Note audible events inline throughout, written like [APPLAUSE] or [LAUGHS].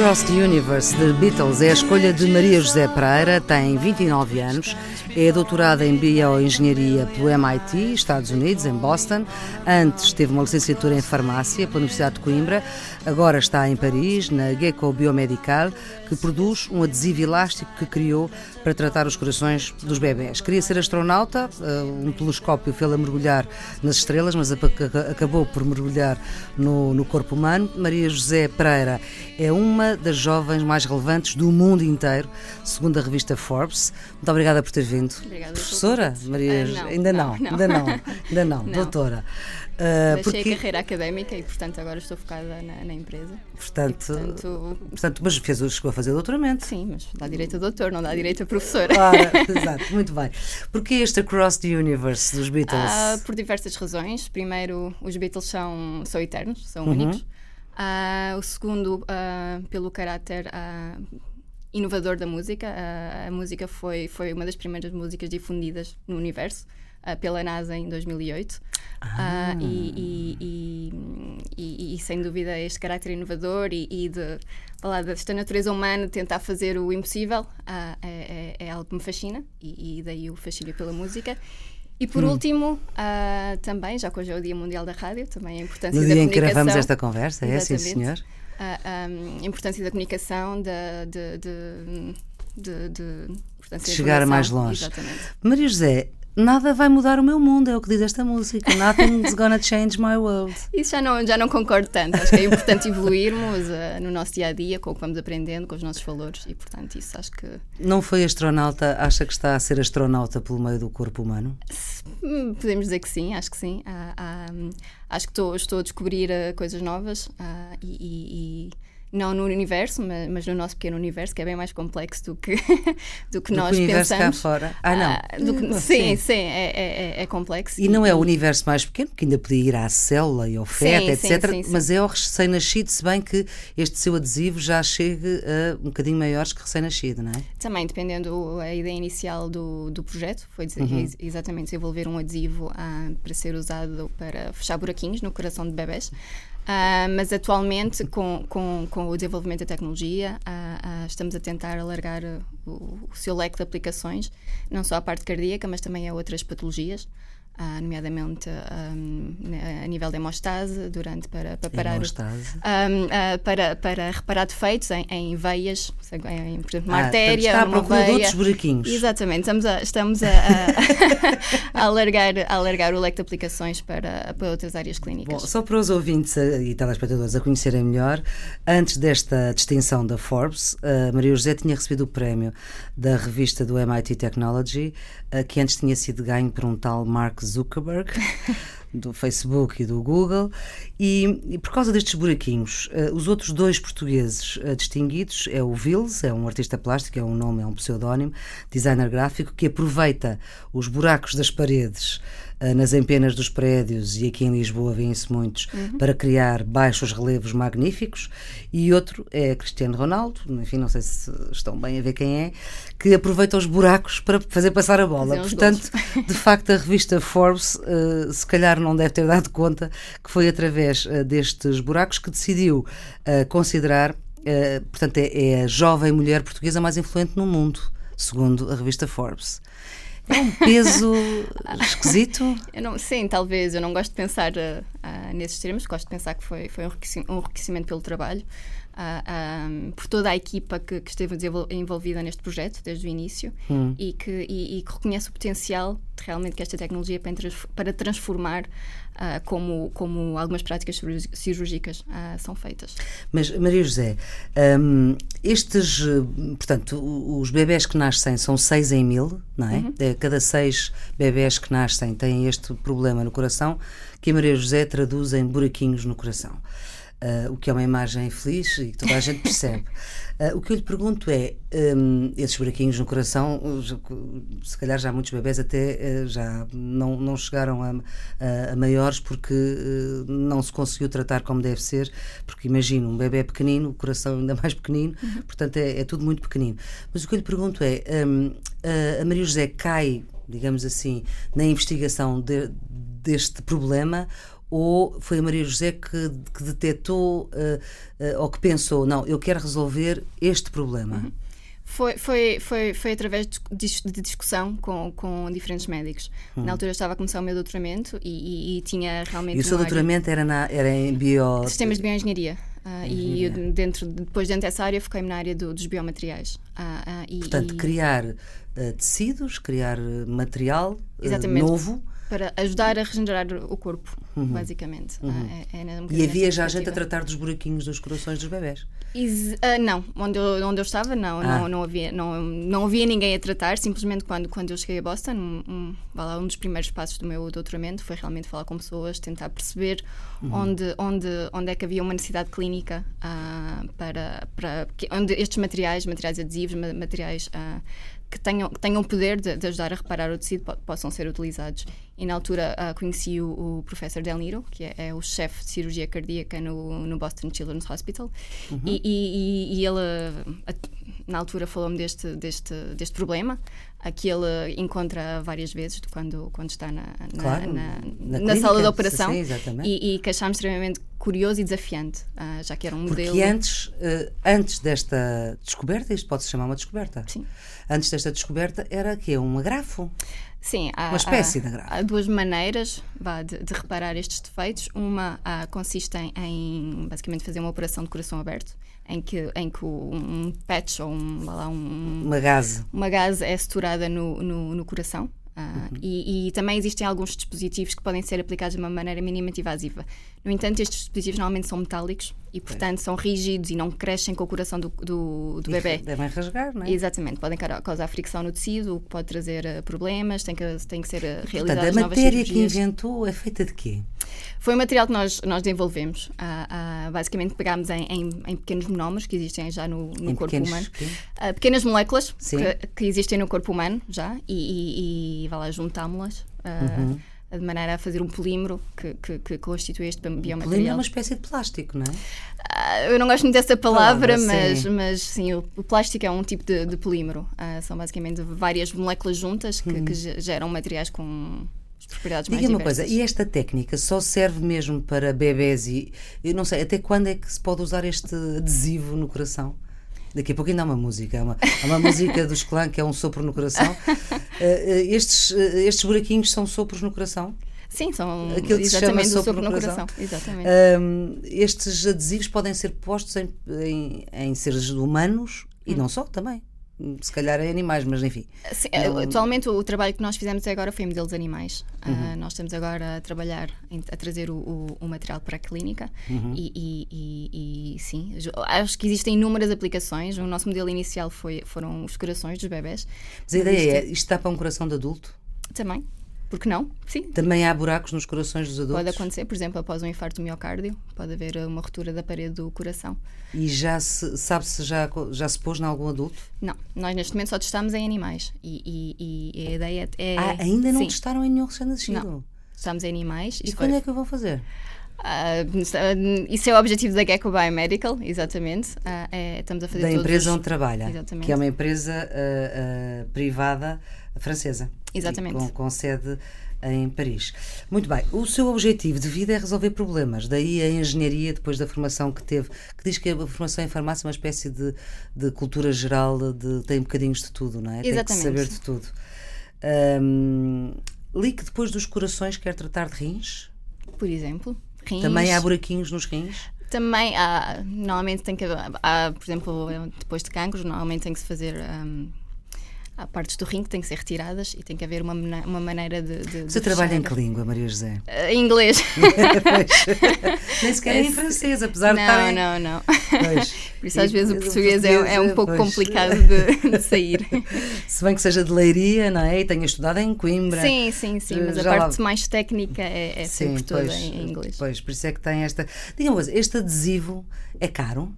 Across the Universe The Beatles é a escolha de Maria José Pereira, tem 29 anos, é doutorada em Bioengenharia pelo MIT, Estados Unidos, em Boston. Antes teve uma licenciatura em Farmácia pela Universidade de Coimbra, agora está em Paris, na Gecko Biomedical, que produz um adesivo elástico que criou para tratar os corações dos bebés. Queria ser astronauta, eh, um telescópio fê-la mergulhar nas estrelas, mas acabou por mergulhar no, no corpo humano. Maria José Pereira é uma das jovens mais relevantes do mundo inteiro, segundo a revista Forbes. Muito obrigada por ter vindo. Obrigada pelo Professora? Maria José- não, ainda não, não, ainda não, ainda [LAUGHS] não, doutora. Ah, Deixei porque, a carreira académica e, portanto, agora estou focada na, na empresa. portanto, E, portanto, portanto, mas fez, chegou a fazer doutoramento. sim, mas dá direito a doutor, não dá direito a professora. Ora, [LAUGHS] exato, muito bem. Porquê este Across the Universe dos Beatles? Ah, por diversas razões. Primeiro, os Beatles são, são eternos, são Uhum. únicos. Ah, o segundo, ah, pelo caráter ah, inovador da música. A música foi, foi uma das primeiras músicas difundidas no universo ah, pela NASA em 2008. Ah, e, e- e- e- e, sem dúvida este caráter inovador e, de falar desta natureza humana tentar fazer o impossível ah, é, é- é algo que me fascina e, daí o fascínio pela música e por Hum. último também já que hoje é o Dia Mundial da Rádio também a importância no da dia em que comunicação gravamos esta conversa, é sim, senhor? A, importância da comunicação da de, de, de, de Chegar mais longe. exatamente Maria José, nada vai mudar o meu mundo, é o que diz esta música. Nothing's gonna change my world. [LAUGHS] Isso já não, já não concordo tanto. Acho que é importante evoluirmos ah, no nosso dia a dia, com o que vamos aprendendo, com os nossos valores e, portanto, isso acho que Não foi astronauta, acha que está a ser astronauta pelo meio do corpo humano? hum, podemos dizer que sim, acho que sim. Ah, hum, acho que estou, estou a descobrir ah, coisas novas ah, e, e- e não no universo, mas, mas no nosso pequeno universo, que é bem mais complexo do que, [LAUGHS] do que Do nós que o universo cá fora. Ah, não. Ah, que- Hum, sim, sim, é, é- é- é complexo. E não é o universo mais pequeno, que ainda podia ir à célula e ao feto, Sim, etc. sim, sim, Mas é ao recém-nascido, se bem que este seu adesivo já chegue a um bocadinho maiores que recém-nascido, não é? Também, dependendo a ideia inicial do, do projeto, foi Uhum. ex- exatamente desenvolver um adesivo ah, para ser usado para fechar buraquinhos no coração de bebés. Ah, mas atualmente, com, com, com o desenvolvimento da tecnologia, ah, ah, estamos a tentar alargar o, o seu leque de aplicações, não só a parte cardíaca, mas também a outras patologias. Ah, nomeadamente ah, a nível da hemostase, durante para, para parar Hemostase. um, uh, para, para reparar defeitos em, em veias, em, por exemplo, uma Ah, artéria, está à procura de veia. outros buraquinhos. Exatamente, estamos a, estamos a, a, a alargar, a alargar o leque de aplicações para, para outras áreas Bom, clínicas. só para os ouvintes e telespectadores a conhecerem melhor, antes desta distinção da Forbes, a Maria José tinha recebido o prémio da revista do MIT Technology, que antes tinha sido ganho por um tal Mark Zuckerberg. [LAUGHS] Do Facebook e do Google, e, e por causa destes buraquinhos, eh, os outros dois portugueses eh, distinguidos é o Vils, é um artista plástico, é um nome, é um pseudónimo, designer gráfico, que aproveita os buracos das paredes nas empenas dos prédios, e aqui em Lisboa vêem-se muitos, para criar baixos relevos magníficos. E outro é Cristiano Ronaldo, enfim, não sei se estão bem a ver quem é, que aproveita os buracos para fazer passar a bola. Portanto, [LAUGHS] de facto, a revista Forbes, eh, se calhar não deve ter dado conta que foi através eh, destes buracos que decidiu eh, considerar, eh, portanto, é, é a jovem mulher portuguesa mais influente no mundo, segundo a revista Forbes. É um peso [LAUGHS] esquisito. Eu não, sim, talvez. Eu não gosto de pensar ah, ah, nesses termos. Gosto de pensar que foi, foi um enriqueci- um enriquecimento pelo trabalho. uh, por toda a equipa que, que, esteve envolvida neste projeto desde o início hum. e, que, e, e, que reconhece o potencial realmente que esta tecnologia para, para transformar uh, como, como algumas práticas cirúrgicas uh, são feitas. Mas, Maria José, um, estes, portanto, os bebés que nascem são seis em mil, não é? Uhum. É, cada seis bebés que nascem têm este problema no coração, que a Maria José traduz em buraquinhos no coração. Uh, o que é uma imagem feliz e que toda a gente percebe. Uh, [LAUGHS] o que eu lhe pergunto é: um, esses buraquinhos no coração, se calhar já muitos bebés até uh, já não, não chegaram a, a, a maiores porque não se conseguiu tratar como deve ser, porque imagino, um bebê pequenino, o coração ainda mais pequenino, uhum. portanto é, é, tudo muito pequenino. Mas o que eu lhe pergunto é: um, a Maria José cai, digamos assim, na investigação de, deste problema ou foi a Maria José que, que detectou uh, uh, ou que pensou, não, eu quero resolver este problema? Uhum. Foi, foi, foi, foi através de, discussão com, com diferentes médicos. Uhum. Na altura eu estava a começar o meu doutoramento e, e, e tinha realmente. E o seu doutoramento era, na, era em bio... Sistemas de bioengenharia. Uh, e eu, dentro, depois dentro dessa área foquei-me na área do, dos biomateriais. Uh, e, Portanto, criar tecidos, criar material novo para ajudar a regenerar o corpo, uhum. basicamente. Uhum. Ah, é, é e havia já gente a tratar dos buraquinhos dos corações dos bebés? Is, uh, não, onde eu, onde eu estava, não, ah. não, não, havia, não, não havia ninguém a tratar. Simplesmente quando, quando eu cheguei a Boston, um, um, um dos primeiros passos do meu doutoramento foi realmente falar com pessoas, tentar perceber uhum. onde, onde, onde é que havia uma necessidade clínica uh, para, para onde estes materiais, materiais adesivos, materiais uh, que tenham, que tenham poder de, de, ajudar a reparar o tecido possam ser utilizados. E na altura uh, conheci o, o professor Del Niro, que é, é o chefe de cirurgia cardíaca no, no Boston Children's Hospital, uhum. e, e, e, ele, na altura, falou-me deste, deste, deste problema, que ele encontra várias vezes quando, quando está na, na, claro, na, na, na sala de operação sim, e, e que achámos extremamente curioso e desafiante, uh, já que era um Porque modelo. Porque antes, uh, antes desta descoberta, isto pode-se chamar uma descoberta. Sim. Antes desta descoberta era que um agrafo. Sim, há, uma espécie há, de agrafo. Há duas maneiras vá, de, de, reparar estes defeitos. Uma uh, consiste em, em, basicamente fazer uma operação de coração aberto, em que, em que um patch ou um, lá, um, uma gase uma gase é suturada no, no, no coração Uh, e, e, também existem alguns dispositivos que podem ser aplicados de uma maneira minimamente invasiva. No entanto, estes dispositivos normalmente são metálicos e, portanto, são rígidos e não crescem com o coração do, do, do bebê. Devem rasgar, não é? Exatamente, podem causar fricção no tecido, o que pode trazer uh, problemas, tem que, tem que ser uh, realizadas Portanto, a matéria que inventou é feita de quê? Foi um material que nós, nós desenvolvemos. Uh, uh, basicamente pegámos em, em, em, pequenos monómeros que existem já no, no corpo humano. Uh, pequenas moléculas que, que, existem no corpo humano já e, e, e vai lá juntámo-las. Uhum. De maneira a fazer um polímero que, que, que constitui este biomaterial. polímero é uma espécie de plástico, não é? eu não gosto muito dessa palavra, palavra mas, sim. mas sim, o, o, plástico é um tipo de, de polímero. são basicamente várias moléculas juntas que, uhum. que geram materiais com propriedades Diga mais uma coisa, e esta técnica só serve mesmo para bebés e eu não sei, até quando é que se pode usar este adesivo no coração? Daqui a pouco ainda há uma música, há uma, há uma música dos clã que é um sopro no coração. Uh, [LAUGHS] estes, uh, estes buraquinhos são sopros no coração? Sim, são Aquilo que exatamente se chama sopro, no, no coração. coração. Exatamente. estes adesivos podem ser postos em, em, em seres humanos e hum. não só também se calhar em animais, mas enfim. Sim, não... Atualmente o trabalho que nós fizemos agora foi em modelos animais. Ah, uhum. Uh, nós estamos agora a trabalhar, a trazer o, o, o, material para a clínica uhum. e, e, e, e, sim, acho que existem inúmeras aplicações. O nosso modelo inicial foi, foram os corações dos bebés. Mas a ideia é, isto está para um coração de adulto? Também. Porque não? Sim. Também há buracos nos corações dos adultos? Pode acontecer, por exemplo, após um infarto do miocárdio, pode haver uma ruptura da parede do coração. E já se sabe se já, já se pôs em algum adulto? Não, nós neste momento só testamos em animais. E, e, e a ideia é. Ah, ainda não sim. testaram em nenhum recém-nascido? Não. Estamos em animais. E quando foi... é que vão fazer? Uh, isso é o objetivo da Gecko Biomedical, exatamente. Uh, é, estamos a fazer da empresa os... onde trabalha, exatamente. que é uma empresa uh, privada francesa. Exatamente. Com, com sede em Paris. Muito bem, o seu objetivo de vida é resolver problemas, daí a engenharia, depois da formação que teve, que diz que a formação em farmácia é uma espécie de, de cultura geral, de, tem bocadinhos de tudo, não é? Exatamente. Tem que saber de tudo. Um, li que depois dos corações quer tratar de rins? Por exemplo. Rins. Também há buraquinhos nos rins? Também há, normalmente tem que há, por exemplo, depois de cancros, normalmente tem que se fazer. Um, há partes do rim que têm que ser retiradas e tem que haver uma, uma maneira de. de Você de trabalha em fechar. que língua, Maria José? Eh, Em inglês. [LAUGHS] Nem sequer é em francês, apesar de não, estar em... não, não. Pois. Por isso, às E- vezes, o o português é, é um pouco pois. complicado de, de sair. [LAUGHS] Se bem que seja de Leiria, não é? E tenha estudado em Coimbra. Sim, sim, sim, mas a Já lá- parte mais técnica é, é Sim, sempre toda pois, em, em inglês. Pois, por isso é que tem esta. Diga uma coisa, este adesivo é caro?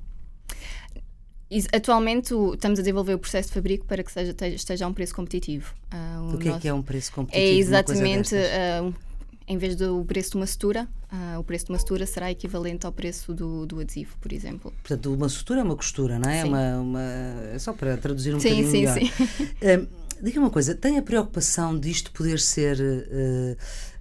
Atualmente o- estamos a desenvolver o processo de fabrico para que seja, te- esteja a um preço competitivo. Ah, O que é nosso- que é um preço competitivo? É uma coisa exatamente, um- em vez do preço de uma sutura, ah, o preço de uma sutura será equivalente ao preço do, do adesivo, por exemplo. Portanto, uma sutura é uma costura, não é? Sim. Uma, uma- É só para traduzir um Sim, bocadinho sim, melhor. sim. [LAUGHS] Hum, diga uma coisa, tem a preocupação disto poder ser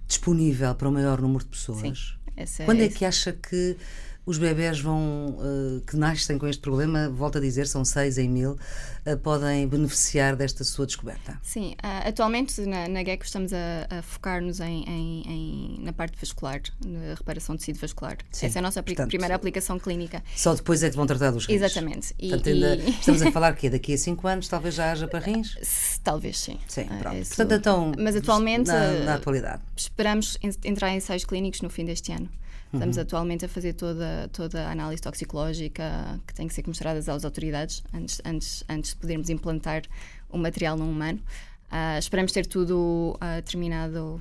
disponível para o maior número de pessoas? Essa Quando é essa- que acha que os bebés vão, eh, que nascem com este problema, volto a dizer, são seis em mil, eh, podem beneficiar desta sua descoberta? Sim, ah, atualmente na, na GECO estamos a, a focar-nos em, em- em- na parte vascular, na reparação de tecido vascular. Sim, Essa é a nossa portanto, primeira aplicação clínica. Só depois é que vão tratar dos rins. Exatamente. E- Portanto, ainda e- [LAUGHS] estamos a falar que daqui a cinco anos talvez já haja para rins? Talvez sim. Sim, pronto. isso- Portanto, então, Mas atualmente na, na atualidade. esperamos en- entrar em ensaios clínicos no fim deste ano. Estamos Uhum. atualmente a fazer toda, toda a análise toxicológica que tem que ser mostradas às autoridades antes, antes, antes de podermos implantar o material no humano. Ah, esperamos ter tudo ah, terminado,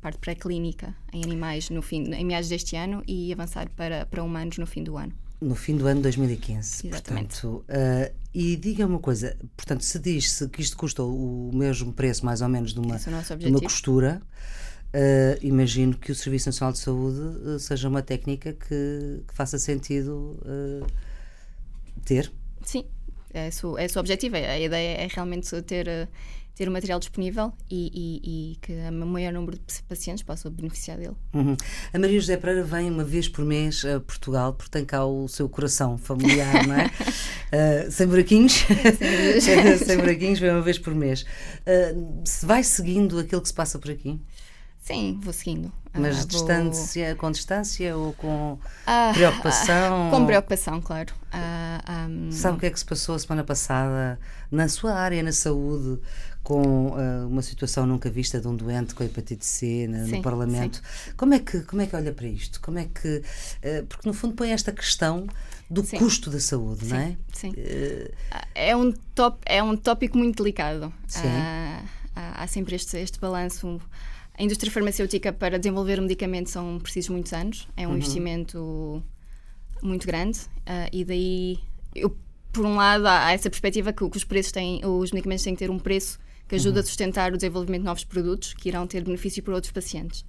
parte pré-clínica em animais no fim, em meados deste ano e avançar para, para humanos no fim do ano. No fim do ano de 2015. Exatamente. Portanto, eh, e diga uma coisa, portanto, se diz-se que isto custa o mesmo preço, mais ou menos, de uma, é de uma costura, eh, imagino que o Serviço Nacional de Saúde eh, seja uma técnica que, que faça sentido eh, ter. Sim, é esse, o- é esse o objetivo. A ideia é realmente ter, ter o material disponível e, e- e que o maior número de pacientes possa beneficiar dele. Uhum. A Maria José Pereira vem uma vez por mês a Portugal, porque tem cá o seu coração familiar, não é? Uh, [LAUGHS] sem buraquinhos. [LAUGHS] sem buraquinhos, vem uma vez por mês. Uh, se vai seguindo aquilo que se passa por aqui? Sim, vou seguindo. Mas Ah, vou- distância, com distância ou com Ah, preocupação? ah, com preocupação, claro. Ah, um, Sabe o que é que se passou a semana passada na sua área, na saúde, com ah, uma situação nunca vista de um doente com hepatite C na- Sim, no Parlamento? Como é, que, como é que olha para isto? Como é que. ah, porque no fundo põe esta questão do Sim. custo da saúde, não é? Sim. Ah, É um, top, é um tópico muito delicado. Sim. Ah, há, sempre este, este balanço. A indústria farmacêutica, para desenvolver um medicamento, são precisos muitos anos. É um Uhum. investimento muito grande. ah, e daí, eu, por um lado, há, essa perspectiva que, que os preços têm, os medicamentos têm que ter um preço que ajuda Uhum. a sustentar o desenvolvimento de novos produtos que irão ter benefício para outros pacientes.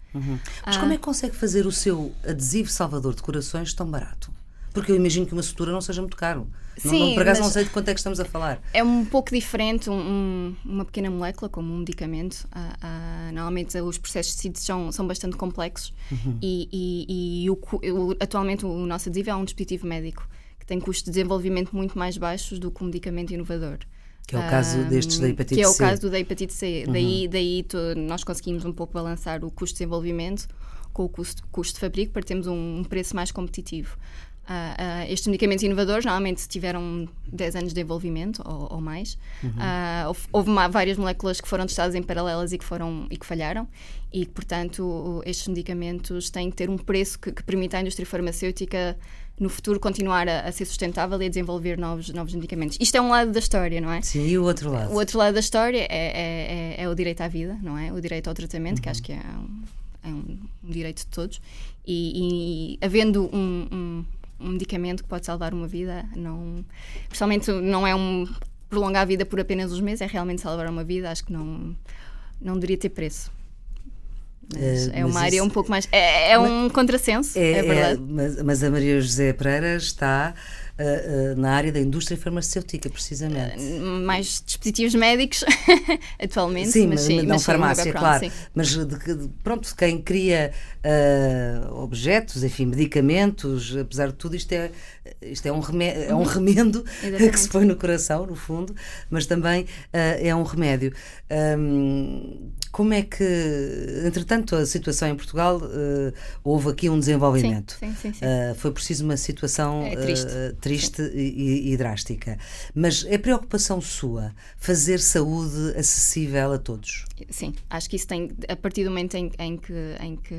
Mas como é que consegue fazer o seu adesivo salvador de corações tão barato? Porque eu imagino que uma sutura não seja muito caro. Sim, não, por acaso não sei de quanto é que estamos a falar. É um pouco diferente um- um- uma pequena molécula, como um medicamento. Ah, ah, normalmente os processos de síntese são, são bastante complexos e, e- e o o- atualmente o nosso adesivo é um dispositivo médico que tem custos de desenvolvimento muito mais baixos do que um medicamento inovador. Que é o caso Ah, destes da hepatite Que é o C. caso do da hepatite C. Daí, daí to- nós conseguimos um pouco balançar o custo de desenvolvimento com o custo, custo de fabrico para termos um, um preço mais competitivo. Ah, estes medicamentos inovadores normalmente tiveram 10 anos de desenvolvimento ou, ou mais. Ah, houve houve ma- várias moléculas que foram testadas em paralelas e que, foram, e que falharam, e portanto, estes medicamentos têm que ter um preço que, que permita à indústria farmacêutica no futuro continuar a, a ser sustentável e a desenvolver novos, novos medicamentos. Isto é um lado da história, não é? Sim, e o outro lado? O outro lado da história é, é, é- é o direito à vida, não é? O direito ao tratamento, que acho que é um, é um direito de todos. E, e havendo um, um- um medicamento que pode salvar uma vida, não, principalmente não é um prolongar a vida por apenas uns meses, é realmente salvar uma vida, acho que não, não deveria ter preço. Mas Eh, é uma mas área isso- um pouco mais. É, é um contrassenso, é, É, é, verdade. mas, mas a Maria José Pereira está uh, uh, na área da indústria farmacêutica, precisamente. mais dispositivos médicos, [LAUGHS] atualmente. Sim, mas, sim, não mas farmácia, claro. Sim. Mas de, de, pronto, quem cria objetos, enfim, medicamentos, apesar de tudo, isto é, isto é, um, remendo, é um uhum. remendo [LAUGHS] que se põe no coração, no fundo, mas também é um remédio. Um, como é que, entretanto, a situação em Portugal uh, houve aqui um desenvolvimento? Sim, sim, sim, uh, foi preciso uma situação é triste, uh, triste e, e, drástica. Mas é preocupação sua fazer saúde acessível a todos? Sim, acho que isso tem, a partir do momento em, em que. Em que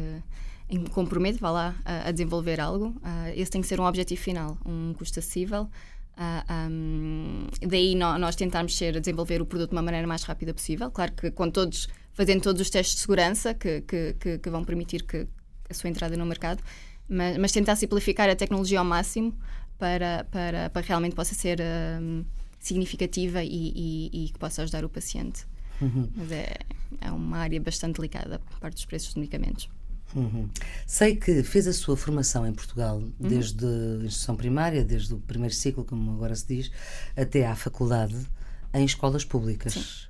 em que comprometo, vá lá, a, a desenvolver algo, esse tem que ser um objetivo final, um custo acessível, Uh, ah, um, daí nós, nós tentarmos ser, desenvolver o produto de uma maneira mais rápida possível. Claro que com todos, fazendo todos os testes de segurança que, que, que, vão permitir que a sua entrada no mercado, mas, mas, tentar simplificar a tecnologia ao máximo para, para, para realmente possa ser um, significativa e, e, e, que possa ajudar o paciente. Uhum. Mas é, é uma área bastante delicada por parte dos preços dos medicamentos. Uhum. Sei que fez a sua formação em Portugal, uhum. desde a instrução primária, desde o primeiro ciclo, como agora se diz, até à faculdade, em escolas públicas.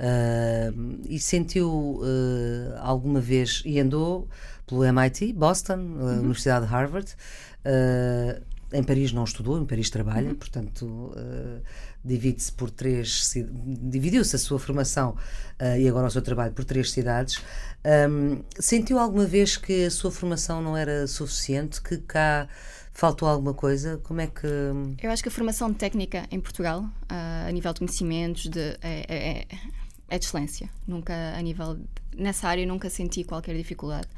Uh, e sentiu uh, alguma vez, e andou pelo MIT, Boston, uhum. a Universidade de Harvard, uh, em Paris não estudou, em Paris trabalha, uhum. portanto divide-se por três dividiu-se a sua formação uh, e agora o seu trabalho por três cidades um, sentiu alguma vez que a sua formação não era suficiente que cá faltou alguma coisa como é que eu acho que a formação técnica em Portugal uh, a nível de conhecimentos de, é, é, é, de excelência. Nunca a nível nessa área nunca senti qualquer dificuldade.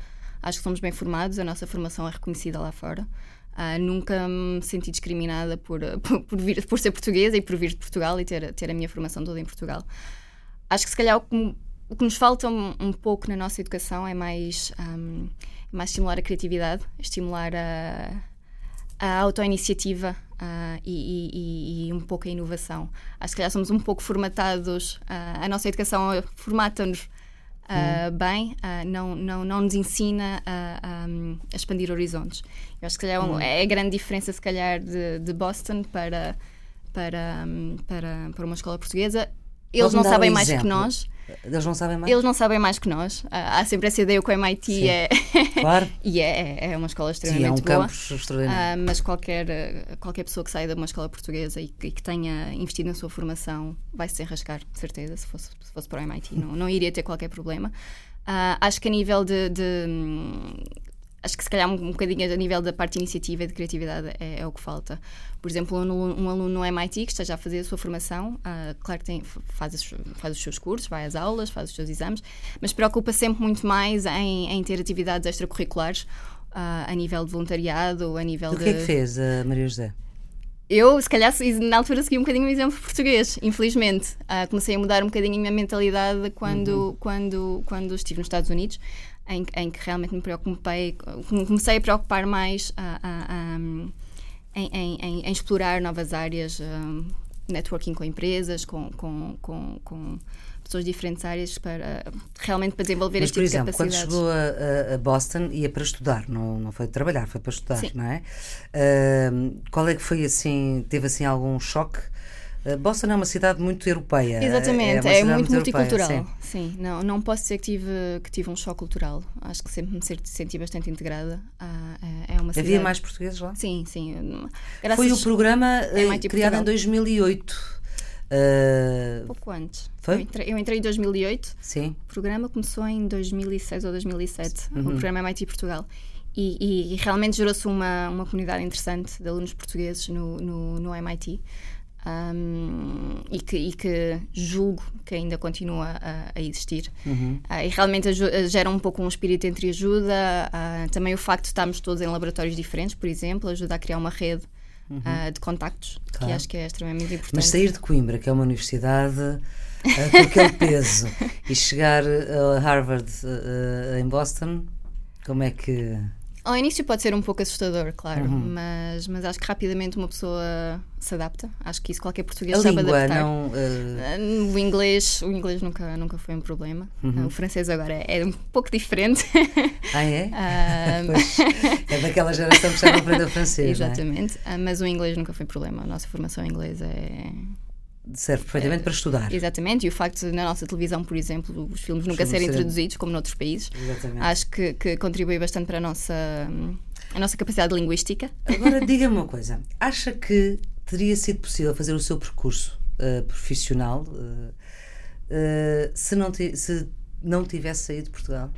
Acho que somos bem formados a nossa formação é reconhecida lá fora. Uh, nunca me senti discriminada por, [LAUGHS] por, por, vir, por ser portuguesa e por vir de Portugal e ter, ter a minha formação toda em Portugal. Acho que se calhar o que, o que nos falta um, um, pouco na nossa educação é mais, um, é mais estimular a criatividade, estimular a, a autoiniciativa uh, e, e, e, um pouco a inovação. Acho que calhar somos um pouco formatados, uh, a nossa educação formata-nos uh, bem, uh, não, não, não nos ensina a, a, expandir horizontes. Eu acho que calhar, hum. é a grande diferença, se calhar, de, de Boston para, para, para, para uma escola portuguesa. Eles não sabem um mais que nós. Eles não sabem mais? Eles não sabem mais que nós. há sempre essa ideia que o MIT Sim. é. [LAUGHS] Claro. [LAUGHS] e é, é, é uma escola extremamente Sim, é um boa. campus extraordinário. Uh, mas qualquer, qualquer pessoa que saia de uma escola portuguesa e que, e que, tenha investido na sua formação vai se enrascar, de certeza, se fosse, se fosse para o MIT. não, não iria ter qualquer problema. Uh, acho que a nível de, de acho que se calhar um, um bocadinho a nível da parte de iniciativa e de criatividade é, é o que falta. Por exemplo, um, um, aluno no MIT que esteja a fazer a sua formação, uh, claro que tem, faz, os, faz os seus cursos, vai às aulas, faz os seus exames, mas preocupa sempre muito mais em, em ter atividades extracurriculares uh, a nível de voluntariado, a nível o de... O que é que fez, a Maria José? Eu, se calhar, na altura segui um bocadinho o exemplo português, infelizmente. Uh, comecei a mudar um bocadinho a minha mentalidade quando, uhum. quando, quando estive nos Estados Unidos em, em que realmente me preocupei, comecei a preocupar mais a, a, a, em, em, em, explorar novas áreas, um, networking com empresas, com, com, com, com, pessoas de diferentes áreas para realmente para desenvolver Mas, este tipo exemplo, de capacidades. quando chegou a, a, Boston ia para estudar, não, não foi trabalhar, foi para estudar, Sim. não é? Uh, qual é que foi assim, teve assim algum choque? Eh, Boston é uma cidade muito europeia. Exatamente, é, é muito, muito multicultural. Europeia, sim. sim, não, não posso dizer que tive, que tive um choque cultural. Acho que sempre me senti bastante integrada. Ah, é, é uma Havia mais portugueses lá? Sim, sim. Graças Foi o programa é criado em 2008. Uh, Pouco antes. Foi? Eu entrei, eu entrei, em 2008. Sim. O programa começou em 2006 ou 2007. Uhum. O programa MIT Portugal. E, e, e realmente gerou-se uma, uma comunidade interessante de alunos portugueses no, no, no MIT um, e, que, e, que, julgo que ainda continua a, a existir. Uhum. Uh, e realmente gera um pouco um espírito entre ajuda. Uh, também o facto de estarmos todos em laboratórios diferentes, por exemplo, ajuda a criar uma rede uhum. uh, de contactos, claro. que acho que é extremamente importante. Mas sair de Coimbra, que é uma universidade com aquele [LAUGHS] peso, e chegar a Harvard em Boston, como é que. Ao início pode ser um pouco assustador, claro, uhum. mas, mas acho que rapidamente uma pessoa se adapta. Acho que isso qualquer português a sabe língua, adaptar. Não, uh... O inglês, o inglês nunca, nunca foi um problema. Uhum. O francês agora é, é, um pouco diferente. [LAUGHS] Ah, é? [LAUGHS] Uh... é daquela geração que já não aprendeu francês. É? Exatamente, é? mas o inglês nunca foi problema. A nossa formação em inglês é serve perfeitamente é, para estudar. Exatamente, e o facto de na nossa televisão, por exemplo, os filmes nunca serem introduzidos, como noutros países, exatamente. acho que, que contribui bastante para a nossa, a nossa capacidade linguística. Agora, [LAUGHS] diga-me uma coisa: acha que teria sido possível fazer o seu percurso uh, profissional uh, uh, se, não se não tivesse saído de Portugal?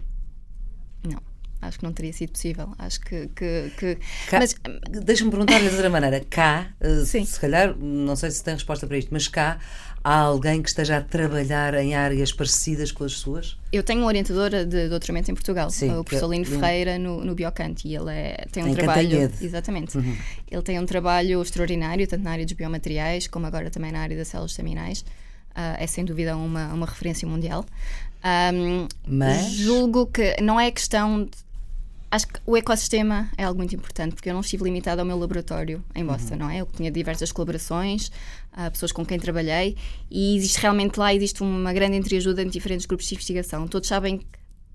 Não acho que não teria sido possível. Acho que. que, que... Mas... Deixa-me perguntar-lhe de outra maneira. Cá, uh, se calhar, não sei se tem resposta para isto, mas cá há alguém que esteja a trabalhar em áreas parecidas com as suas? Eu tenho uma orientadora de doutoramento em Portugal, Sim, o professor Lino Ferreira, no, no Biocante, e ele é, tem um em trabalho. Cantanhede. Exatamente. Uhum. Ele tem um trabalho extraordinário, tanto na área dos biomateriais, como agora também na área das células staminais. Uh, é sem dúvida uma, uma referência mundial. Um, Mas julgo que não é questão de acho que o ecossistema é algo muito importante, porque eu não estive limitada ao meu laboratório em Boston, uhum. não é? Eu tinha diversas colaborações, uh, pessoas com quem trabalhei, e existe realmente lá existe uma grande entreajuda entre diferentes grupos de investigação. Todos sabem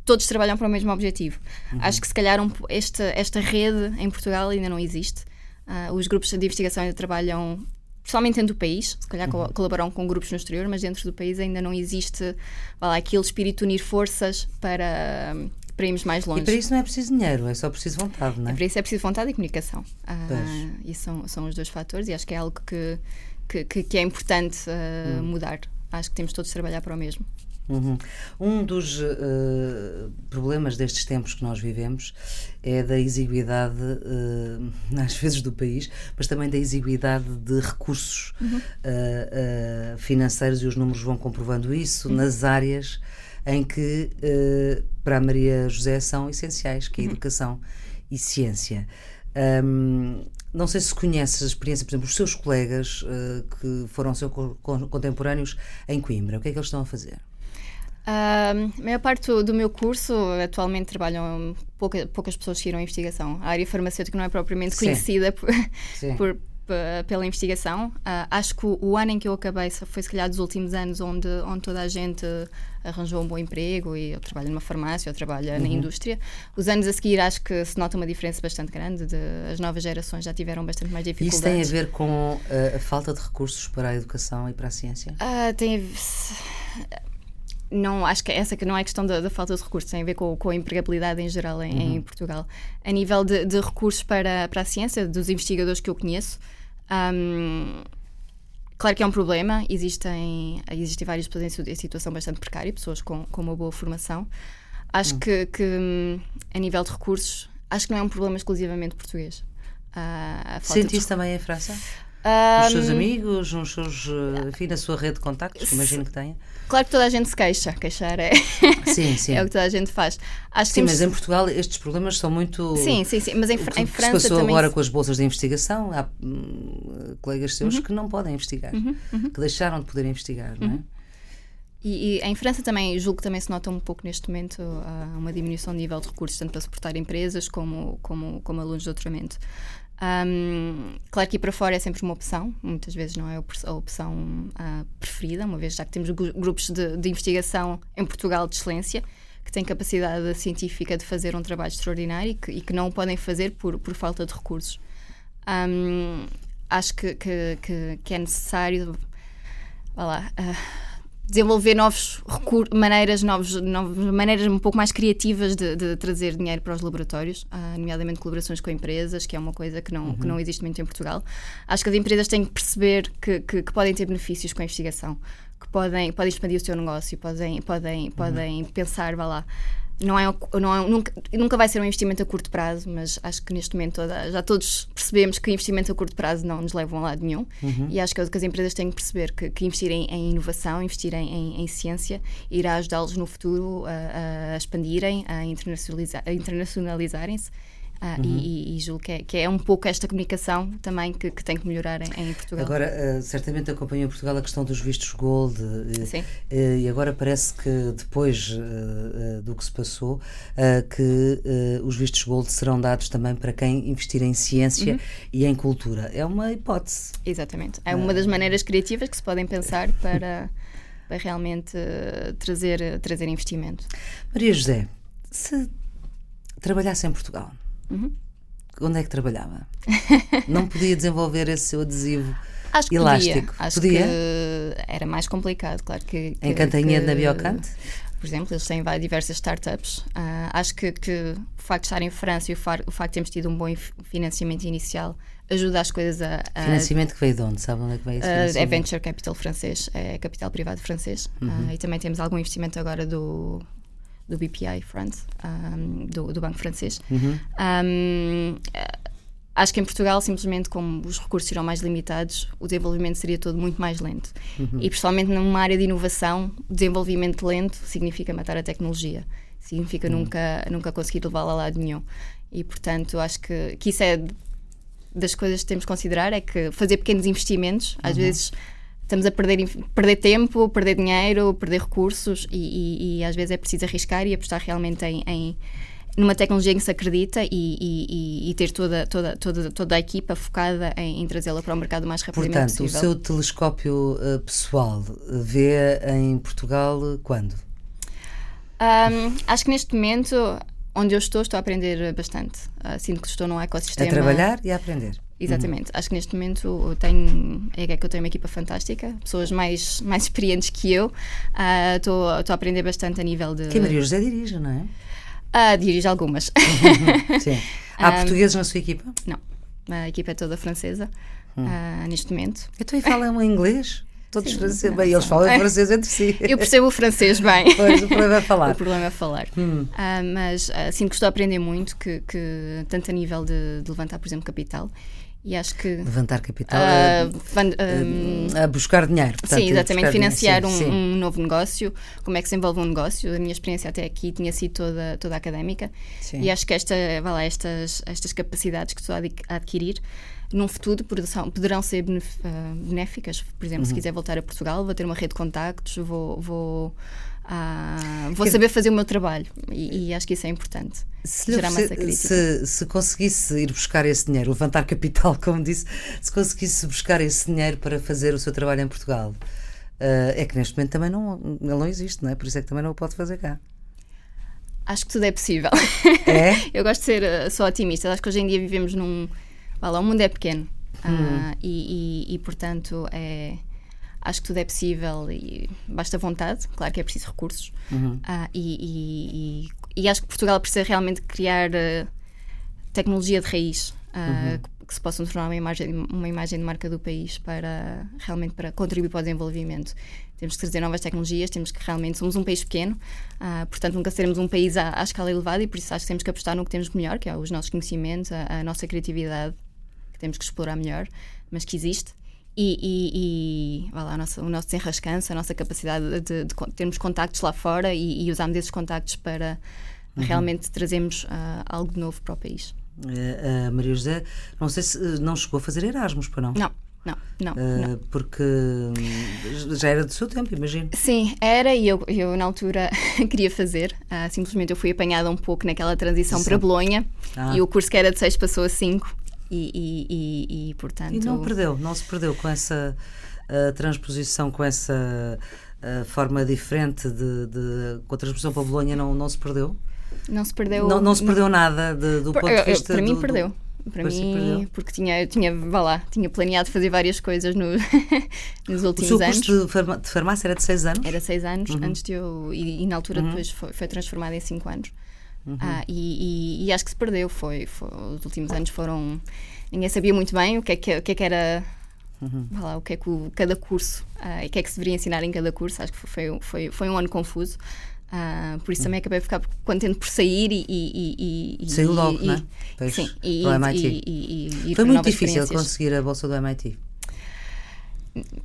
todos trabalham para o mesmo objetivo. Uhum. Acho que se calhar um, esta, esta rede em Portugal ainda não existe. Uh, os grupos de investigação ainda trabalham principalmente dentro do país, se calhar uhum. colaboram com grupos no exterior, mas dentro do país ainda não existe lá, aquele espírito de unir forças para, para irmos mais longe. E para isso não é preciso dinheiro, é só preciso vontade, não é? é para isso é preciso vontade e comunicação. Ah, e são, são os dois fatores e acho que é algo que, que, que é importante uh, hum. mudar. Acho que temos todos de trabalhar para o mesmo. Uhum. Um dos uh, problemas destes tempos que nós vivemos é da exiguidade, uh, [LAUGHS] às vezes, do país, mas também da exiguidade de recursos uhum. uh, financeiros, e os números vão comprovando isso, uhum. nas áreas em que uh, para a Maria José são essenciais, que é uhum. educação e ciência. Um, não sei se conheces a experiência, por exemplo, os seus colegas uh, que foram seus contemporâneos em Coimbra. O que é que eles estão a fazer? Uh, a maior parte do, meu curso atualmente trabalham pouca, poucas pessoas que irão à investigação. A área farmacêutica não é propriamente conhecida por, por, pela investigação. Uh, acho que o, o, ano em que eu acabei foi se calhar dos últimos anos onde, onde toda a gente arranjou um bom emprego e eu trabalho numa farmácia, eu trabalho uhum. na indústria. Os anos a seguir acho que se nota uma diferença bastante grande. De, as novas gerações já tiveram bastante mais dificuldades. Isso tem a ver com uh, a falta de recursos para a educação e para a ciência? Uh, tem a ver não acho que essa que não é questão da, da, falta de recursos, tem a ver com, com a empregabilidade em geral em, uhum. em Portugal. A nível de, de, recursos para, para a ciência, dos investigadores que eu conheço, um, claro que é um problema, existem, existem várias pessoas em situação bastante precária, pessoas com, com uma boa formação. Acho hum. que, que, a nível de recursos, acho que não é um problema exclusivamente português. Uh, Sente isso também em França? Um, os seus amigos, os seus, eh, enfim, na sua rede de contactos, imagino que tenha. Claro que toda a gente se queixa, queixar é, [LAUGHS] sim, sim. é o que toda a gente faz. Acho sim, temos... mas em Portugal estes problemas são muito. Sim, sim, sim, mas em, que, em França. Que se passou também... agora com as bolsas de investigação, há hum, colegas seus uhum. que não podem investigar, uhum, uhum. que deixaram de poder investigar, não é? Uhum. E, e, em França também, julgo que também se nota um pouco neste momento uma diminuição de nível de recursos, tanto para suportar empresas como, como, como alunos de doutoramento. Um, claro que ir para fora é sempre uma opção, muitas vezes não é a opção uh, preferida, uma vez já que temos grupos de, de, investigação em Portugal de excelência que têm capacidade científica de fazer um trabalho extraordinário e que, e que não o podem fazer por, por falta de recursos. Um, acho que, que, que, é necessário. Lá. Uh, desenvolver novos maneiras, novos, novas maneiras um pouco mais criativas de, de, trazer dinheiro para os laboratórios, uh, nomeadamente colaborações com empresas, que é uma coisa que não, uhum. que não existe muito em Portugal. Acho que as empresas têm que perceber que, que, que podem ter benefícios com a investigação, que podem, podem expandir o seu negócio, podem, podem, uhum. podem pensar, vá lá, não é, não é, nunca, nunca vai ser um investimento a curto prazo, mas acho que neste momento já todos percebemos que investimento a curto prazo não nos levam a lado nenhum. Uhum. E acho que, as empresas têm que perceber que, que investir em, inovação, investir em, em ciência, irá ajudá-los no futuro a, a, expandirem, a, internacionalizar, a internacionalizarem-se. Uh, uhum. e, e, julgo que é, que é, um pouco esta comunicação também que, que tem que melhorar em, em Portugal. Agora, uh, certamente acompanhou em Portugal a questão dos vistos gold uh, Sim. e agora parece que depois do que se passou, que os vistos gold serão dados também para quem investir em ciência uhum. e em cultura. É uma hipótese. Exatamente. É uma das maneiras criativas que se podem pensar [LAUGHS] para, para realmente trazer, trazer investimento. Maria José, se trabalhasse em Portugal, Uhum. Onde é que trabalhava? [LAUGHS] Não podia desenvolver esse seu adesivo Acho que elástico? Podia. Acho podia? que era mais complicado, claro que. que em Cantanhede, na Biocante? Por exemplo, eles têm diversas startups. Uh, acho que, que, o facto de estar em França e o, far, o facto de termos tido um bom financiamento inicial ajuda as coisas a. a financiamento que veio de onde? Sabe onde é que veio esse uh, É Venture Capital francês, é capital privado francês. Uhum. Uh, e também temos algum investimento agora do do BPI France, um, do, do, Banco Francês. Uhum. Um, acho que em Portugal, simplesmente como os recursos serão mais limitados, o desenvolvimento seria todo muito mais lento. Uhum. E, principalmente numa área de inovação, desenvolvimento lento significa matar a tecnologia. Significa uhum. nunca, nunca conseguir levá-la a lado nenhum. E, portanto, acho que, que isso é das coisas que temos que considerar, é que fazer pequenos investimentos, às uhum. vezes estamos a perder, perder tempo, perder dinheiro, perder recursos e, e, e às vezes é preciso arriscar e apostar realmente em, em numa tecnologia em que se acredita e, e, e, ter toda, toda, toda, toda a equipa focada em, em trazê-la para o mercado o mais rapidamente Portanto, possível. o seu telescópio uh, pessoal vê em Portugal quando? Um, acho que neste momento, onde eu estou, estou a aprender bastante. Uh, sinto que estou num ecossistema. A trabalhar e a aprender. Exatamente. Uhum. Acho que neste momento eu tenho, é que eu tenho uma equipa fantástica, pessoas mais, mais experientes que eu. Estou uh, a aprender bastante a nível de. Que a Maria José dirige, não é? Uh, dirige algumas. Sim. [LAUGHS] Há um, portugueses na sua equipa? Não. A equipa é toda francesa hum. uh, neste momento. Então e falam [LAUGHS] inglês? Todos franceses. Bem, eles falam [LAUGHS] francês entre si. Eu percebo o francês bem. Pois, o problema é falar. o problema é falar. Hum. Uh, mas uh, sinto que estou a aprender muito, que, que tanto a nível de, de levantar, por exemplo, capital, e acho que. Levantar capital. Uh, uh, a buscar dinheiro. Portanto, sim, exatamente. Financiar um, um, novo negócio. Como é que se envolve um negócio? A minha experiência até aqui tinha sido toda, toda académica. Sim. E acho que esta, vai lá, estas, estas capacidades que estou a adquirir num futuro poderão ser ah, benéficas. Por exemplo, uhum. se quiser voltar a Portugal, vou ter uma rede de contactos, vou, vou ah, vou saber fazer o meu trabalho e, e acho que isso é importante. Se, gerar massa crítica. Se, se, conseguisse ir buscar esse dinheiro, levantar capital, [LAUGHS] como disse, se conseguisse buscar esse dinheiro para fazer o seu trabalho em Portugal, uh, é que neste momento também não, ele não existe, não é? Por isso é que também não o pode fazer cá. Acho que tudo é possível. É? [LAUGHS] Eu gosto de ser uh, só otimista. Acho que hoje em dia vivemos num. Lá, o mundo é pequeno. Hum. Uh, e, e, e, portanto, é acho que tudo é possível e basta vontade, claro que é preciso recursos. Uhum. Uh, e, e, e, acho que Portugal precisa realmente criar uh, tecnologia de raiz. Uh, uhum. que se possam tornar uma imagem, uma imagem de marca do país para realmente para contribuir para o desenvolvimento. Temos que trazer novas tecnologias, temos que realmente somos um país pequeno, uh, portanto nunca seremos um país à, à, escala elevada e por isso acho que temos que apostar no que temos melhor, que é os nossos conhecimentos, a, a nossa criatividade, que temos que explorar melhor, mas que existe e, e, e lá, nossa, o nosso desenrascanço, a nossa capacidade de, de, termos contactos lá fora e, e usarmos esses contactos para uhum. realmente trazermos uh, algo novo para o país. Uh, Maria José, não sei se uh, não chegou a fazer Erasmus, para não? Não. Não, não, não, Porque já era do seu tempo, imagino. Sim, era e eu, eu na altura [LAUGHS] queria fazer. Uh, simplesmente eu fui apanhada um pouco naquela transição Sim. para Bolonha ah. e o curso que era de 6 passou a 5 e, e, e, e, portanto. E não perdeu, não se perdeu com essa uh, transposição, com essa uh, forma diferente de, de, com a transposição para Bolonha, não, não se perdeu? Não se perdeu. Não, não se perdeu não, nada de, do ponto de vista. Para mim, do, perdeu. Para mim, perdeu. porque tinha, tinha, vá lá, tinha planeado fazer várias coisas no, [LAUGHS] nos últimos anos. O seu anos. de, farma, de farmácia era de 6 anos? Era 6 anos, uhum. antes de eu. E, e na altura uhum. depois foi, foi transformado em 5 anos. Uhum. Ah, e, e, e, acho que se perdeu. Foi, foi, os últimos anos foram. Ninguém sabia muito bem o que é que, o que, é que era. Uhum. Lá, o que é que o, cada curso uh, e o que é que se deveria ensinar em cada curso. Acho que foi, foi, foi um ano confuso. Uh, por isso também acabei de ficar contente por sair e. e, e Saiu logo, não é? Pois, sim, e, MIT. E, foi muito difícil conseguir a bolsa do MIT.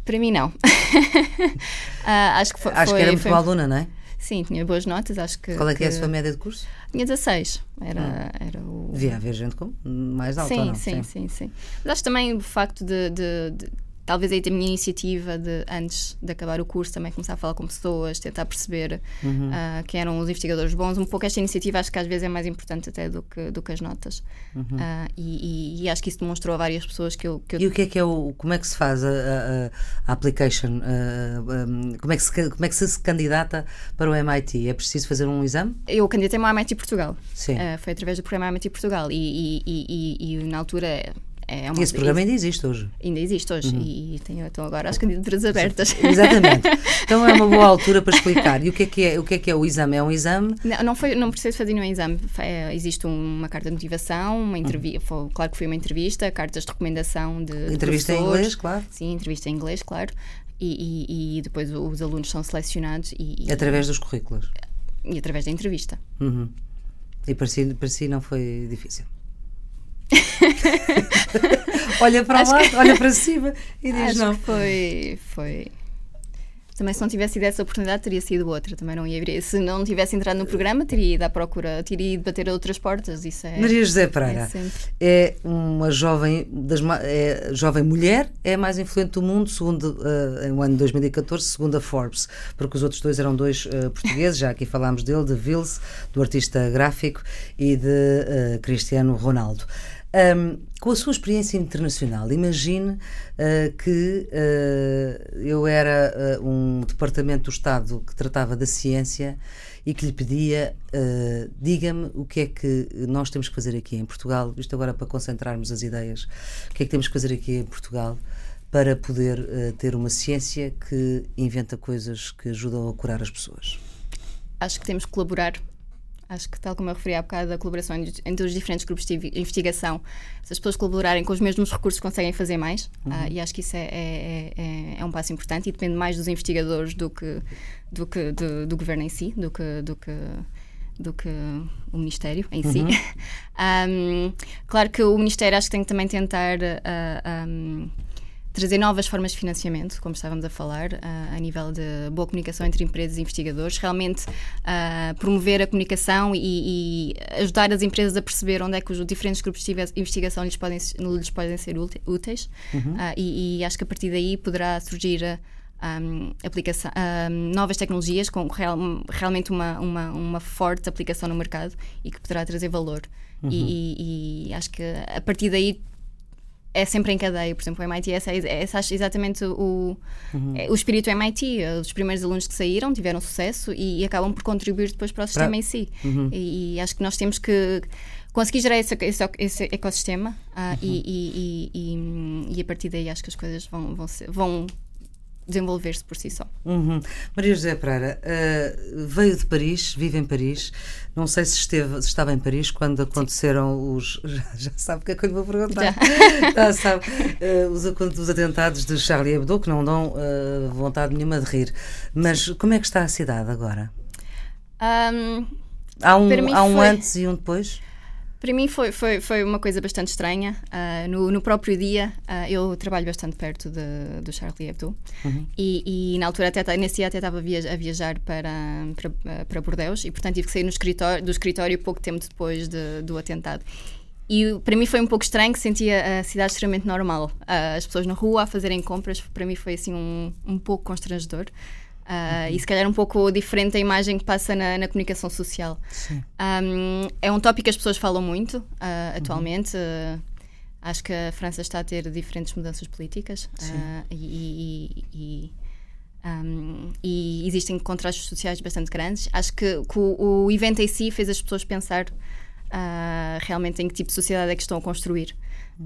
Para mim, não. uh, [LAUGHS] acho que foi. Acho que era muito foi, boa aluna, não é? Sim, tinha boas notas, acho que. Qual é que, que... é a sua média de curso? Tinha 16. Era, hum. era o. devia haver gente com mais alta, sim, não? sim, sim, sim. Mas acho também o facto de, de, de talvez aí a minha iniciativa de antes de acabar o curso também começar a falar com pessoas, tentar perceber Uhum. uh, quem eram os investigadores bons. Um pouco esta iniciativa acho que às vezes é mais importante até do que, do que as notas. Uhum. Uh, e, e- e acho que isso demonstrou a várias pessoas que eu, que eu E o que é que é o. Como é que se faz a, a- a application? a- um, como, é que se, como é que se, se candidata para o MIT? É preciso fazer um exame? Eu candidatei-me ao MIT Portugal. Sim. Uh, foi através do programa MIT Portugal. E- e na altura é, é uma. E esse programa ainda existe hoje. ainda existe hoje. E, e tenho, estão agora as candidaturas abertas. Exatamente. [LAUGHS] Então é uma boa altura para explicar. E o que é que é o, que é, que é o exame? É um exame. Não, não, foi, não preciso fazer nenhum exame. É, existe uma carta de motivação, uma entrevista. Claro que foi uma entrevista, cartas de recomendação de. de Entrevista em professores. inglês, claro. Sim, entrevista em inglês, claro. E, e- e depois os alunos são selecionados e, e- Através dos currículos. e através da entrevista. Uhum. E para si, para si não foi difícil. [LAUGHS] olha para Acho lá, que- olha para cima e diz Acho não. foi, foi. Também se não tivesse tido essa oportunidade teria sido outra. Também não ia vir. Se não tivesse entrado no programa, teria ido à procura, teria ido bater a outras portas. Isso é. Maria José é Pereira sempre. é uma jovem, das, é jovem mulher, é a mais influente do mundo, segundo o ano de 2014, segundo a Forbes, porque os outros dois eram dois eh, portugueses, já aqui falámos dele, de Vils, do artista gráfico, e de eh, Cristiano Ronaldo. Ahm, com a sua experiência internacional, imagine eh, que eh, eu era eh, um departamento do Estado que tratava da ciência e que lhe pedia, diga-me o que é que nós temos que fazer aqui em Portugal, isto agora para concentrarmos as ideias, o que é que temos que fazer aqui em Portugal para poder ter uma ciência que inventa coisas que ajudam a curar as pessoas. Acho que temos que colaborar. Acho que, tal como eu referi há bocado, a colaboração entre os diferentes grupos de investigação, se as pessoas colaborarem com os mesmos recursos, conseguem fazer mais. Ah, e acho que isso é, é, é- é um passo importante e depende mais dos investigadores do que do, que, do, do governo em si, do que. Do que do que o Ministério em si. [LAUGHS] Ahm, claro que o Ministério acho que tem que também tentar ah, ahm, trazer novas formas de financiamento, como estávamos a falar, ah, a nível de boa comunicação entre empresas e investigadores, realmente ah, promover a comunicação e, e ajudar as empresas a perceber onde é que os diferentes grupos de inve- investigação lhes podem, lhes podem ser úte- úteis Ah, e, e acho que a partir daí poderá surgir a um, aplicação, um, novas tecnologias com real- realmente uma, uma, uma forte aplicação no mercado e que poderá trazer valor. E, e- e acho que a partir daí é sempre em cadeia. Por exemplo, o MIT, é- essa acho exatamente o, é o espírito MIT. Os primeiros alunos que saíram tiveram sucesso e, e acabam por contribuir depois para o sistema em si. E, e acho que nós temos que conseguir gerar esse, esse, esse ecossistema e, e- e- e- e a partir daí acho que as coisas vão, vão, ser- vão desenvolver-se por si só. Uhum. Maria José Pereira eh, veio de Paris, vive em Paris. Não sei se, esteve, se estava em Paris quando aconteceram os. [LAUGHS] Já, já sabe o que é que eu lhe vou perguntar. Já, [LAUGHS] sabe. eh, os, os atentados de Charlie Hebdo, que não dão eh, vontade nenhuma de rir. Mas como é que está a cidade agora? Ahm, Há um, há um foi- antes e um depois? Para mim foi, foi, foi uma coisa bastante estranha. Ah, no, no próprio dia, ah, eu trabalho bastante perto de, do Charlie Hebdo e, e na altura, até, nesse dia, até estava a viajar, para, para, para Bordeus e, portanto, tive que sair no escritório, do escritório pouco tempo depois de- do atentado. E para mim foi um pouco estranho, que sentia a cidade extremamente normal. Ah, as pessoas na rua a fazerem compras, para mim foi assim um, um pouco constrangedor. Ah, E se calhar um pouco diferente da imagem que passa na, na comunicação social. Um, é um tópico que as pessoas falam muito ah, atualmente. Ah, acho que a França está a ter diferentes mudanças políticas e, e- e, um, e existem contrastes sociais bastante grandes. Acho que, que o, o evento em si fez as pessoas pensar realmente em que tipo de sociedade é que estão a construir.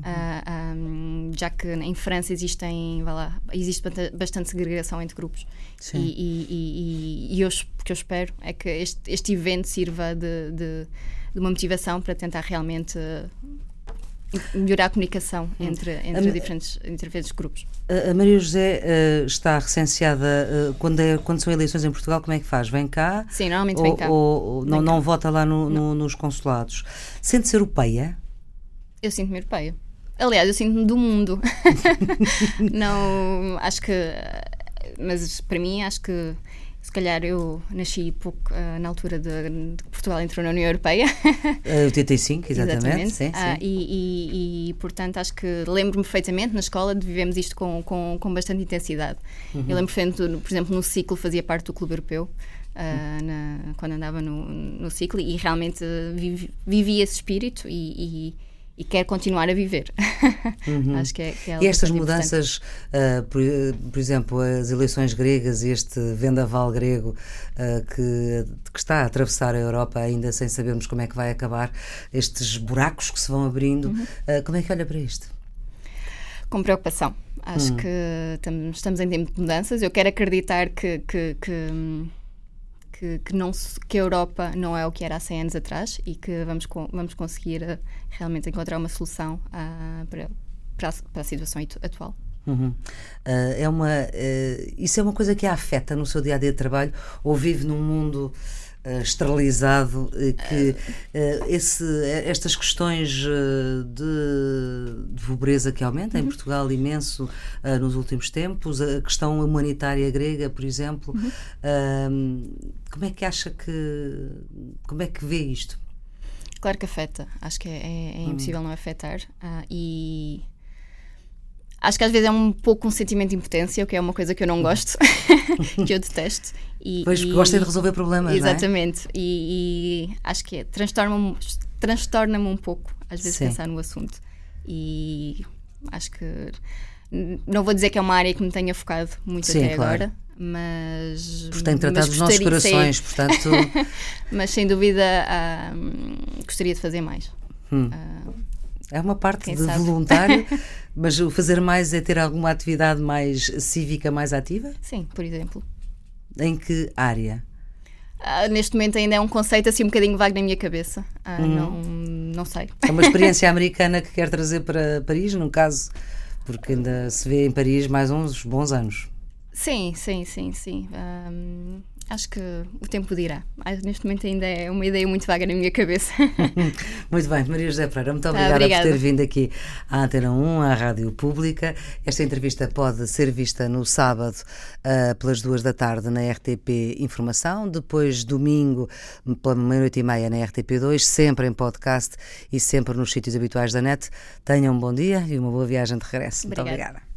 Ah, um, já que em França existem, vá lá, existe bastante- segregação entre grupos. Sim. E, e, e- e eu, o que eu espero é que este, este evento sirva de, de- de uma motivação para tentar realmente eh, melhorar a comunicação entre, entre, A- diferentes, entre diferentes grupos. A Maria José eh, está recenseada eh, quando, é- quando são eleições em Portugal, como é que faz? Vem cá? Sim, normalmente ou, vem cá. ou- ou não, Vem não vota lá no- no- nos consulados? Sente-se europeia? Eu sinto-me europeia. Aliás, eu sinto-me do mundo. [LAUGHS] não, acho que. Mas para mim, acho que se calhar eu nasci pouco uh, na altura de, de, Portugal entrou na União Europeia. Uh, [LAUGHS] 85, exatamente. exatamente. Sim, sim. Uh, e, e, e, portanto, acho que lembro-me perfeitamente na escola de vivemos isto com, com, com bastante intensidade. Uhum. Eu lembro por exemplo, no ciclo fazia parte do Clube Europeu. Uh, na, quando andava no, no ciclo e realmente vivi, vivi esse espírito e, e quer continuar a viver. Uhum. [LAUGHS] Acho que é, que é E estas mudanças, uh, por, por, exemplo, as eleições gregas e este vendaval grego uh, que, que, está a atravessar a Europa ainda sem sabermos como é que vai acabar, estes buracos que se vão abrindo, uhum. uh, como é que olha para isto? Com preocupação. Acho hum. que estamos, estamos em tempo de mudanças. Eu quero acreditar que, que, que hum, que, que, não, que a Europa não é o que era há 100 anos atrás e que vamos, vamos conseguir uh, realmente encontrar uma solução uh, para, para a, para, a, situação atual. Uhum. Uh, é uma, isso é uma coisa que a afeta no seu dia a dia de trabalho ou vive num mundo uh, esterilizado que uh, esse, estas questões de, de, pobreza que aumenta uhum. em Portugal imenso nos últimos tempos, a questão humanitária grega, por exemplo, uhum. como é que acha que como é que vê isto? Claro que afeta, acho que é, é, é impossível uhum. não afetar e Acho que às vezes é um pouco um sentimento de impotência, o que é uma coisa que eu não gosto, [LAUGHS] que eu detesto. E, pois, porque gosta de resolver problemas, Exatamente. É? E, e, acho que é, transtorna-me transtorna um pouco, às vezes, Sim. pensar no assunto. E acho que. Não vou dizer que é uma área que me tenha focado muito Sim, até claro. agora, mas. Porque tem tratado os nossos corações, portanto. [LAUGHS] mas sem dúvida uh, gostaria de fazer mais. Hum. Uh, é uma parte Quem de sabe? voluntário, [LAUGHS] mas o fazer mais é ter alguma atividade mais cívica, mais ativa? Sim, por exemplo. Em que área? Uh, neste momento ainda é um conceito assim um bocadinho vago na minha cabeça. Uh, uhum. não, não sei. É uma experiência [LAUGHS] americana que quer trazer para Paris, no caso, porque ainda se vê em Paris mais uns bons anos. Sim, sim, sim, sim. Um, Acho que o tempo dirá. Neste momento ainda é uma ideia muito vaga na minha cabeça. [LAUGHS] muito bem, Maria José Pereira, muito obrigada, obrigada, por ter vindo aqui à Antena 1, à Rádio Pública. Esta entrevista pode ser vista no sábado uh, pelas duas da tarde na RTP Informação, depois domingo pela meia-noite e meia na RTP2, sempre em podcast e sempre nos sítios habituais da net. Tenham um bom dia e uma boa viagem de regresso. Obrigada. Muito obrigada.